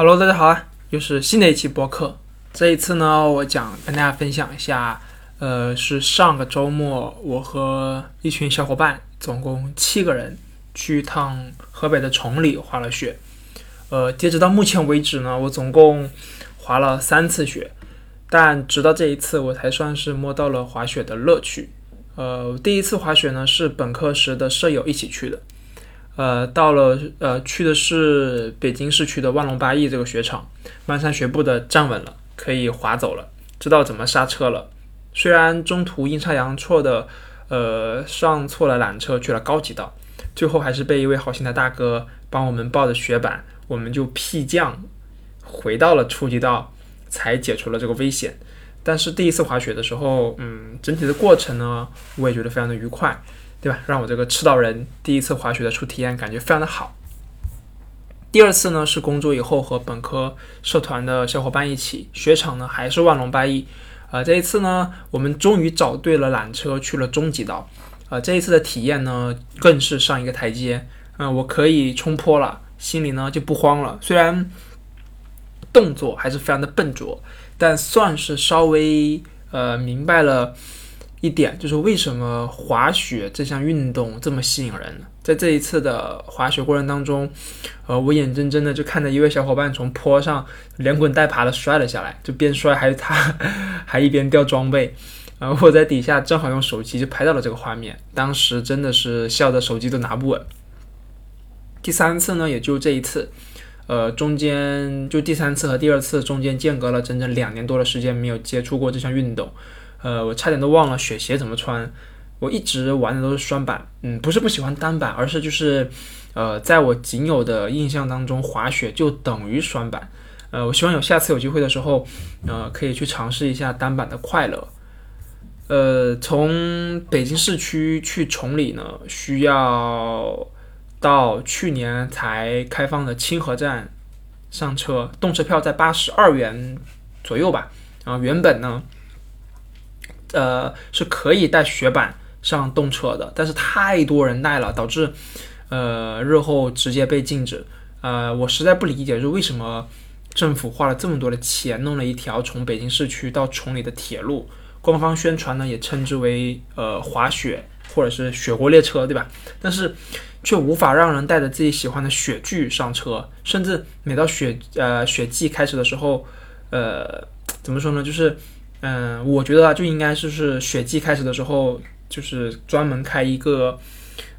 Hello，大家好啊，又是新的一期播客。这一次呢，我讲跟大家分享一下，呃，是上个周末我和一群小伙伴，总共七个人去一趟河北的崇礼滑了雪。呃，截止到目前为止呢，我总共滑了三次雪，但直到这一次，我才算是摸到了滑雪的乐趣。呃，第一次滑雪呢，是本科时的舍友一起去的。呃，到了呃，去的是北京市区的万隆八亿这个雪场，漫山学步的站稳了，可以滑走了，知道怎么刹车了。虽然中途阴差阳错的，呃，上错了缆车去了高级道，最后还是被一位好心的大哥帮我们抱着雪板，我们就屁降回到了初级道，才解除了这个危险。但是第一次滑雪的时候，嗯，整体的过程呢，我也觉得非常的愉快。对吧？让我这个赤道人第一次滑雪的初体验感觉非常的好。第二次呢是工作以后和本科社团的小伙伴一起，雪场呢还是万龙八一。啊，这一次呢我们终于找对了缆车去了中级道。啊，这一次的体验呢更是上一个台阶。嗯，我可以冲坡了，心里呢就不慌了。虽然动作还是非常的笨拙，但算是稍微呃明白了。一点就是为什么滑雪这项运动这么吸引人呢？在这一次的滑雪过程当中，呃，我眼睁睁的就看着一位小伙伴从坡上连滚带爬的摔了下来，就边摔还有他 还一边掉装备，然后我在底下正好用手机就拍到了这个画面，当时真的是笑的手机都拿不稳。第三次呢，也就这一次，呃，中间就第三次和第二次中间间隔了整整两年多的时间没有接触过这项运动。呃，我差点都忘了雪鞋怎么穿。我一直玩的都是双板，嗯，不是不喜欢单板，而是就是，呃，在我仅有的印象当中，滑雪就等于双板。呃，我希望有下次有机会的时候，呃，可以去尝试一下单板的快乐。呃，从北京市区去崇礼呢，需要到去年才开放的清河站上车，动车票在八十二元左右吧。然后原本呢。呃，是可以带雪板上动车的，但是太多人带了，导致呃日后直接被禁止。呃，我实在不理解，就是为什么政府花了这么多的钱弄了一条从北京市区到崇礼的铁路，官方宣传呢也称之为呃滑雪或者是雪国列车，对吧？但是却无法让人带着自己喜欢的雪具上车，甚至每到雪呃雪季开始的时候，呃怎么说呢，就是。嗯，我觉得啊，就应该是是雪季开始的时候，就是专门开一个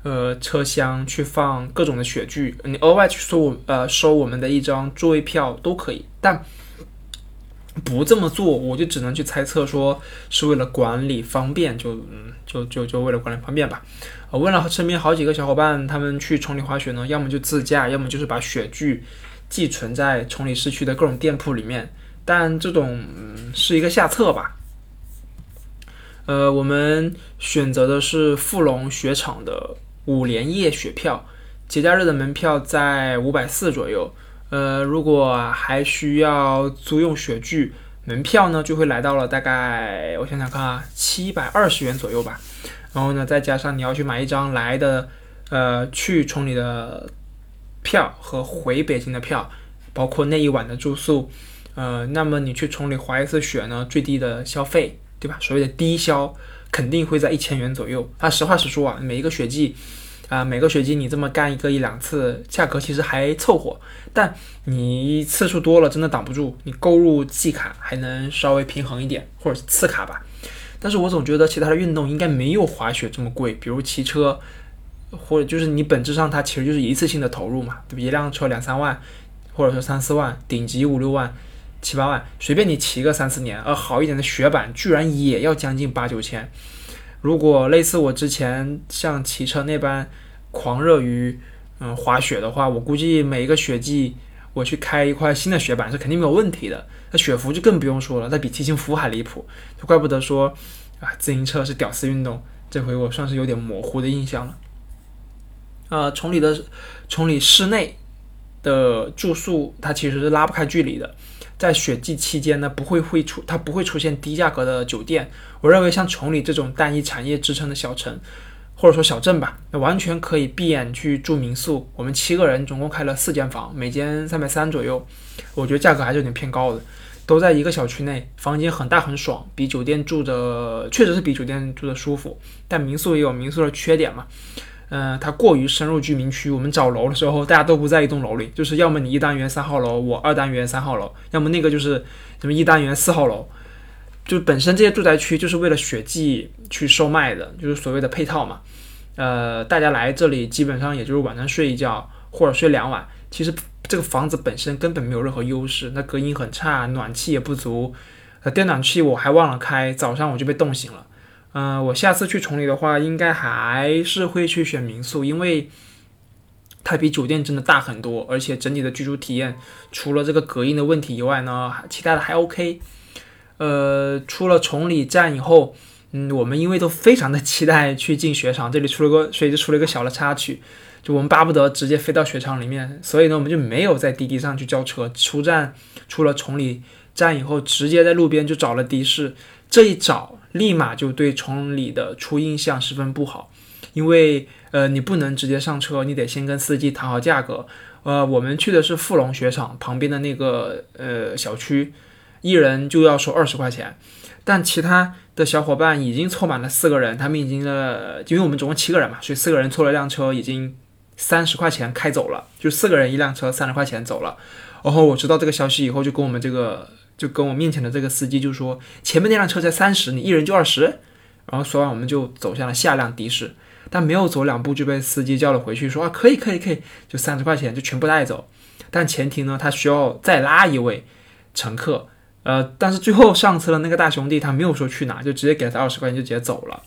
呃车厢去放各种的雪具，你额外去收我呃收我们的一张座位票都可以。但不这么做，我就只能去猜测说是为了管理方便，就嗯就就就为了管理方便吧。我，问了身边好几个小伙伴，他们去崇礼滑雪呢，要么就自驾，要么就是把雪具寄存在崇礼市区的各种店铺里面。但这种是一个下策吧。呃，我们选择的是富隆雪场的五连夜雪票，节假日的门票在五百四左右。呃，如果还需要租用雪具，门票呢就会来到了大概我想想看啊，七百二十元左右吧。然后呢，再加上你要去买一张来的呃去崇礼的票和回北京的票，包括那一晚的住宿。呃，那么你去崇礼滑一次雪呢，最低的消费，对吧？所谓的低消肯定会在一千元左右。啊，实话实说啊，每一个雪季，啊，每个雪季你这么干一个一两次，价格其实还凑合。但你次数多了，真的挡不住。你购入季卡还能稍微平衡一点，或者是次卡吧。但是我总觉得其他的运动应该没有滑雪这么贵，比如骑车，或者就是你本质上它其实就是一次性的投入嘛，对吧？一辆车两三万，或者说三四万，顶级五六万。七八万，随便你骑个三四年，而好一点的雪板居然也要将近八九千。如果类似我之前像骑车那般狂热于嗯滑雪的话，我估计每一个雪季我去开一块新的雪板是肯定没有问题的。那雪服就更不用说了，那比骑行服还离谱，就怪不得说啊自行车是屌丝运动。这回我算是有点模糊的印象了。呃，崇礼的崇礼室内的住宿，它其实是拉不开距离的。在雪季期间呢，不会会出它不会出现低价格的酒店。我认为像崇礼这种单一产业支撑的小城，或者说小镇吧，那完全可以闭眼去住民宿。我们七个人总共开了四间房，每间三百三左右，我觉得价格还是有点偏高的。都在一个小区内，房间很大很爽，比酒店住的确实是比酒店住的舒服。但民宿也有民宿的缺点嘛，嗯，它过于深入居民区。我们找楼的时候，大家都不在一栋楼里，就是要么你一单元三号楼，我二单元三号楼，要么那个就是什么一单元四号楼。就本身这些住宅区就是为了血迹去售卖的，就是所谓的配套嘛。呃，大家来这里基本上也就是晚上睡一觉或者睡两晚，其实。这个房子本身根本没有任何优势，那隔音很差，暖气也不足，呃，电暖气我还忘了开，早上我就被冻醒了。嗯，我下次去崇礼的话，应该还是会去选民宿，因为它比酒店真的大很多，而且整体的居住体验除了这个隔音的问题以外呢，其他的还 OK。呃，出了崇礼站以后，嗯，我们因为都非常的期待去进雪场，这里出了个，所以就出了一个小的插曲。就我们巴不得直接飞到雪场里面，所以呢，我们就没有在滴滴上去叫车。出站出了崇礼站以后，直接在路边就找了的士。这一找，立马就对崇礼的初印象十分不好，因为呃，你不能直接上车，你得先跟司机谈好价格。呃，我们去的是富龙雪场旁边的那个呃小区，一人就要收二十块钱，但其他的小伙伴已经凑满了四个人，他们已经呃，因为我们总共七个人嘛，所以四个人凑了辆车已经。三十块钱开走了，就四个人一辆车，三十块钱走了。然后我知道这个消息以后，就跟我们这个，就跟我面前的这个司机就说，前面那辆车才三十，你一人就二十。然后说完，我们就走向了下辆的士，但没有走两步就被司机叫了回去，说啊，可以可以可以，就三十块钱就全部带走。但前提呢，他需要再拉一位乘客。呃，但是最后上车的那个大兄弟他没有说去哪，就直接给了他二十块钱就直接走了。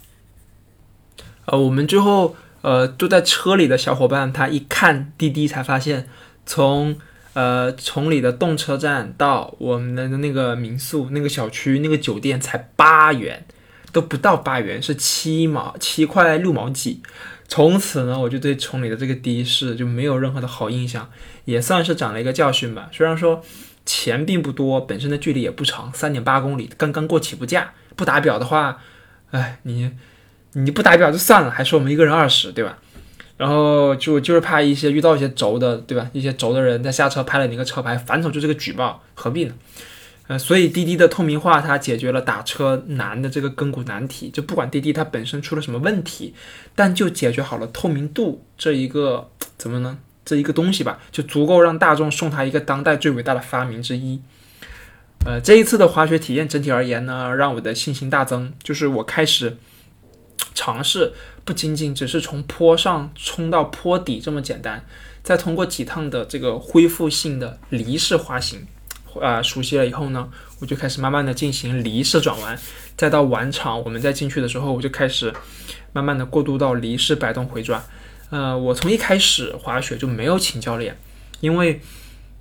呃，我们最后。呃，坐在车里的小伙伴，他一看滴滴，才发现从呃崇礼的动车站到我们的那个民宿、那个小区、那个酒店才八元，都不到八元，是七毛七块六毛几。从此呢，我就对崇礼的这个的士就没有任何的好印象，也算是长了一个教训吧。虽然说钱并不多，本身的距离也不长，三点八公里，刚刚过起步价，不打表的话，哎，你。你不打表就算了，还说我们一个人二十，对吧？然后就就是怕一些遇到一些轴的，对吧？一些轴的人在下车拍了你个车牌，反手就这个举报，何必呢？呃，所以滴滴的透明化它解决了打车难的这个根骨难题。就不管滴滴它本身出了什么问题，但就解决好了透明度这一个怎么呢？这一个东西吧，就足够让大众送他一个当代最伟大的发明之一。呃，这一次的滑雪体验整体而言呢，让我的信心大增，就是我开始。尝试不仅仅只是从坡上冲到坡底这么简单，再通过几趟的这个恢复性的离式滑行，啊，熟悉了以后呢，我就开始慢慢的进行离式转弯，再到晚场，我们再进去的时候，我就开始慢慢的过渡到离式摆动回转。呃，我从一开始滑雪就没有请教练，因为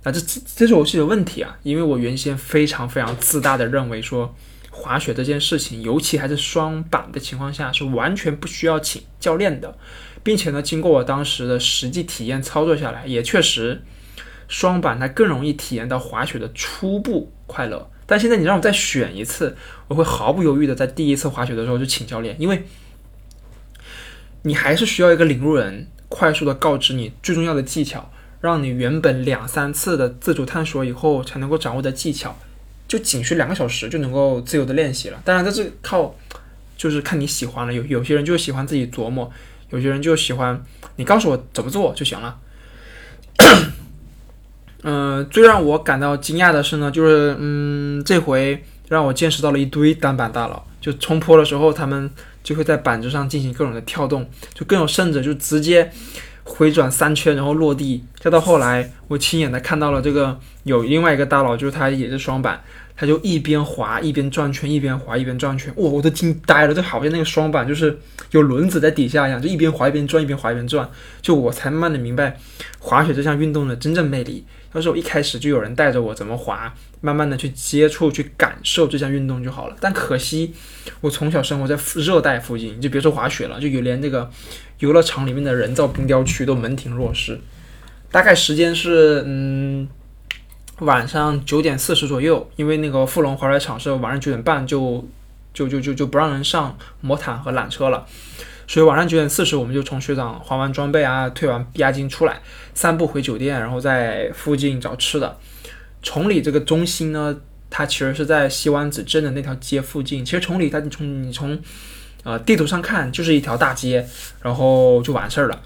啊，这这这是我自己的问题啊，因为我原先非常非常自大的认为说。滑雪这件事情，尤其还是双板的情况下，是完全不需要请教练的，并且呢，经过我当时的实际体验操作下来，也确实双板它更容易体验到滑雪的初步快乐。但现在你让我再选一次，我会毫不犹豫的在第一次滑雪的时候就请教练，因为你还是需要一个领路人快速的告知你最重要的技巧，让你原本两三次的自主探索以后才能够掌握的技巧。就仅需两个小时就能够自由的练习了。当然，这是靠，就是看你喜欢了。有有些人就喜欢自己琢磨，有些人就喜欢你告诉我怎么做就行了。嗯，最让我感到惊讶的是呢，就是嗯，这回让我见识到了一堆单板大佬。就冲坡的时候，他们就会在板子上进行各种的跳动，就更有甚者，就直接回转三圈然后落地。再到后来，我亲眼的看到了这个有另外一个大佬，就是他也是双板。他就一边滑一边转圈，一边滑一边转圈，哇，我都惊呆了！就好像那个双板就是有轮子在底下一样，就一边滑一边转，一边滑一边转。就我才慢慢的明白滑雪这项运动的真正魅力。要是我一开始就有人带着我怎么滑，慢慢的去接触、去感受这项运动就好了。但可惜我从小生活在热带附近，就别说滑雪了，就连那个游乐场里面的人造冰雕区都门庭若市。大概时间是嗯。晚上九点四十左右，因为那个富龙滑雪场是晚上九点半就就就就就不让人上魔毯和缆车了，所以晚上九点四十，我们就从学长还完装备啊、退完押金出来，散步回酒店，然后在附近找吃的。崇礼这个中心呢，它其实是在西湾子镇的那条街附近。其实崇礼它从你从呃地图上看就是一条大街，然后就完事儿了。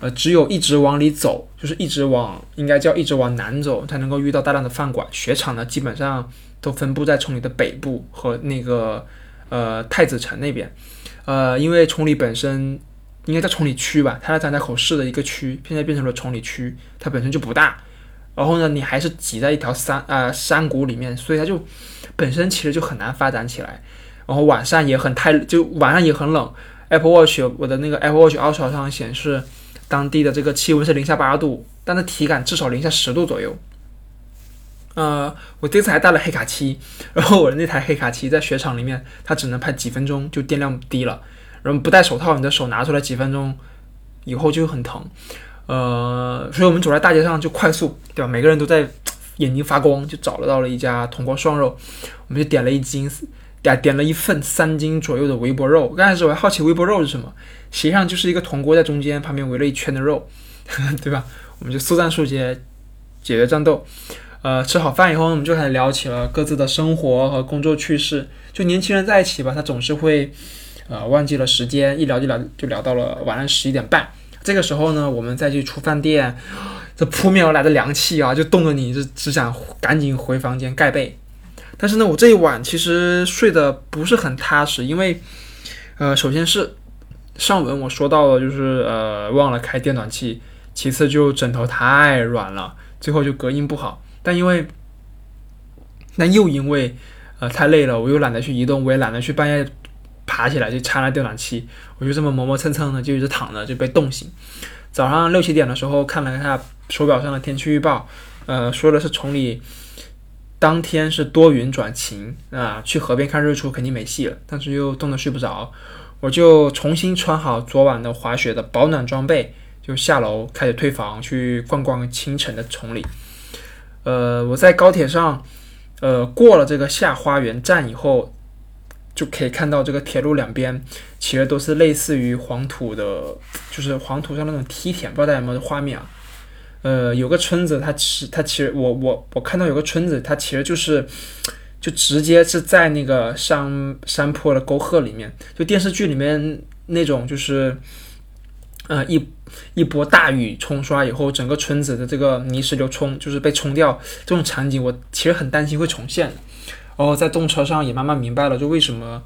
呃，只有一直往里走，就是一直往应该叫一直往南走，才能够遇到大量的饭馆。雪场呢，基本上都分布在崇礼的北部和那个呃太子城那边。呃，因为崇礼本身应该叫崇礼区吧，它是张家口市的一个区，现在变成了崇礼区，它本身就不大。然后呢，你还是挤在一条山啊山谷里面，所以它就本身其实就很难发展起来。然后晚上也很太，就晚上也很冷。Apple Watch 我的那个 Apple Watch Ultra 上显示。当地的这个气温是零下八度，但是体感至少零下十度左右。呃，我这次还带了黑卡七，然后我的那台黑卡七在雪场里面，它只能拍几分钟就电量低了，然后不戴手套，你的手拿出来几分钟以后就很疼。呃，所以我们走在大街上就快速，对吧？每个人都在眼睛发光，就找了到了一家铜锅涮肉，我们就点了一斤。点点了一份三斤左右的微波肉，刚开始我还好奇微波肉是什么，实际上就是一个铜锅在中间，旁边围了一圈的肉，对吧？我们就速战速决，解决战斗。呃，吃好饭以后，我们就开始聊起了各自的生活和工作趣事。就年轻人在一起吧，他总是会呃忘记了时间，一聊就聊就聊到了晚上十一点半。这个时候呢，我们再去出饭店，这扑面而来的凉气啊，就冻得你就只想赶紧回房间盖被。但是呢，我这一晚其实睡得不是很踏实，因为，呃，首先是上文我说到了，就是呃忘了开电暖气，其次就枕头太软了，最后就隔音不好。但因为，那又因为呃太累了，我又懒得去移动，我也懒得去半夜爬起来去插那电暖气，我就这么磨磨蹭蹭的就一直躺着，就被冻醒。早上六七点的时候看了一下手表上的天气预报，呃，说的是崇礼。当天是多云转晴啊，去河边看日出肯定没戏了。但是又冻得睡不着，我就重新穿好昨晚的滑雪的保暖装备，就下楼开始退房去逛逛清晨的崇礼。呃，我在高铁上，呃，过了这个下花园站以后，就可以看到这个铁路两边其实都是类似于黄土的，就是黄土上那种梯田，不知道大家有没有画面啊？呃，有个村子，它其它其实我我我看到有个村子，它其实就是，就直接是在那个山山坡的沟壑里面，就电视剧里面那种就是，呃一一波大雨冲刷以后，整个村子的这个泥石流冲就是被冲掉这种场景，我其实很担心会重现。然后在动车上也慢慢明白了，就为什么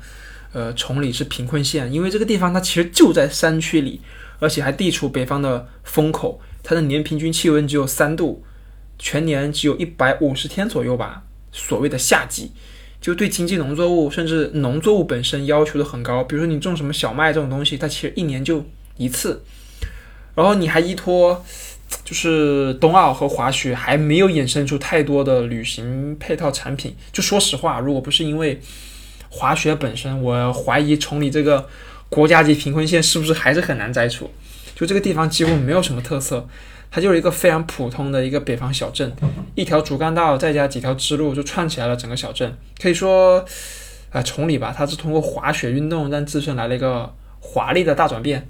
呃崇礼是贫困县，因为这个地方它其实就在山区里，而且还地处北方的风口。它的年平均气温只有三度，全年只有一百五十天左右吧。所谓的夏季，就对经济农作物甚至农作物本身要求的很高。比如说你种什么小麦这种东西，它其实一年就一次。然后你还依托，就是冬奥和滑雪还没有衍生出太多的旅行配套产品。就说实话，如果不是因为滑雪本身，我怀疑崇礼这个国家级贫困县是不是还是很难摘除。就这个地方几乎没有什么特色，它就是一个非常普通的一个北方小镇，一条主干道再加几条支路就串起来了整个小镇。可以说，啊，崇礼吧，它是通过滑雪运动让自身来了一个华丽的大转变。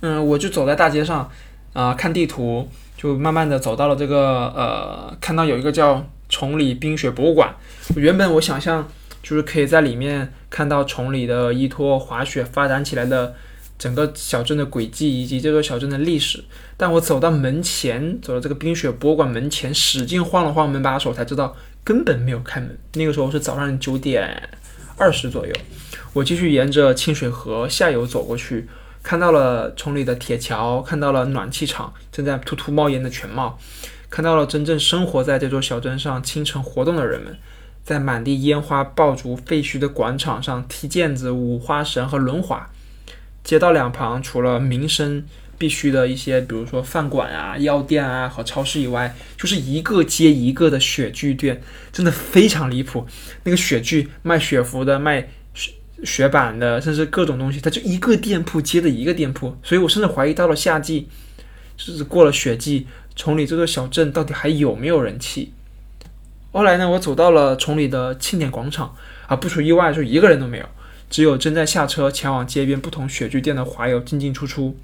嗯，我就走在大街上，啊，看地图，就慢慢的走到了这个，呃，看到有一个叫崇礼冰雪博物馆。原本我想象就是可以在里面看到崇礼的依托滑雪发展起来的。整个小镇的轨迹以及这座小镇的历史，但我走到门前，走到这个冰雪博物馆门前，使劲晃了晃门把手，才知道根本没有开门。那个时候是早上九点二十左右。我继续沿着清水河下游走过去，看到了崇礼的铁桥，看到了暖气厂正在突突冒烟的全貌，看到了真正生活在这座小镇上清晨活动的人们，在满地烟花爆竹废墟的广场上踢毽子、舞花绳和轮滑。街道两旁，除了民生必须的一些，比如说饭馆啊、药店啊和超市以外，就是一个接一个的雪具店，真的非常离谱。那个雪具卖雪服的、卖雪雪板的，甚至各种东西，它就一个店铺接着一个店铺。所以我甚至怀疑，到了夏季，甚至过了雪季，崇礼这座小镇到底还有没有人气？后来呢，我走到了崇礼的庆典广场，啊，不出意外，就一个人都没有。只有正在下车前往街边不同雪具店的滑友进进出出。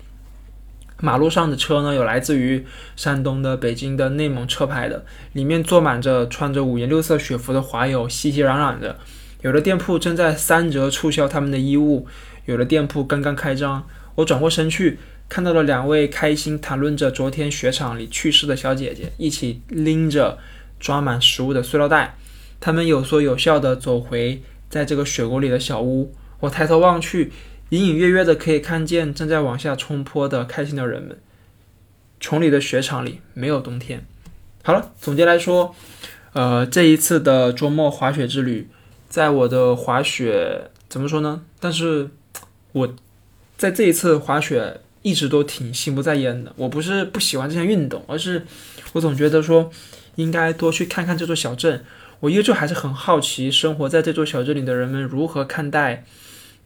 马路上的车呢，有来自于山东的、北京的、内蒙车牌的，里面坐满着穿着五颜六色雪服的滑友，熙熙攘攘的。有的店铺正在三折促销他们的衣物，有的店铺刚刚开张。我转过身去，看到了两位开心谈论着昨天雪场里去世的小姐姐，一起拎着装满食物的塑料袋。他们有说有笑地走回在这个雪沟里的小屋。我抬头望去。隐隐约约的可以看见正在往下冲坡的开心的人们。崇礼的雪场里没有冬天。好了，总结来说，呃，这一次的周末滑雪之旅，在我的滑雪怎么说呢？但是我在这一次滑雪一直都挺心不在焉的。我不是不喜欢这项运动，而是我总觉得说应该多去看看这座小镇。我依旧还是很好奇，生活在这座小镇里的人们如何看待。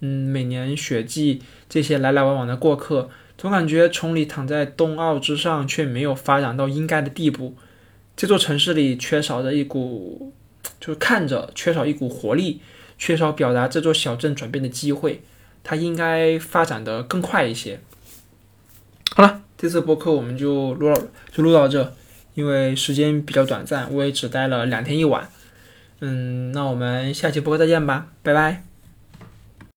嗯，每年雪季这些来来往往的过客，总感觉崇礼躺在冬奥之上，却没有发展到应该的地步。这座城市里缺少着一股，就是看着缺少一股活力，缺少表达这座小镇转变的机会。它应该发展的更快一些。好了，这次播客我们就录到就录到这，因为时间比较短暂，我也只待了两天一晚。嗯，那我们下期播客再见吧，拜拜。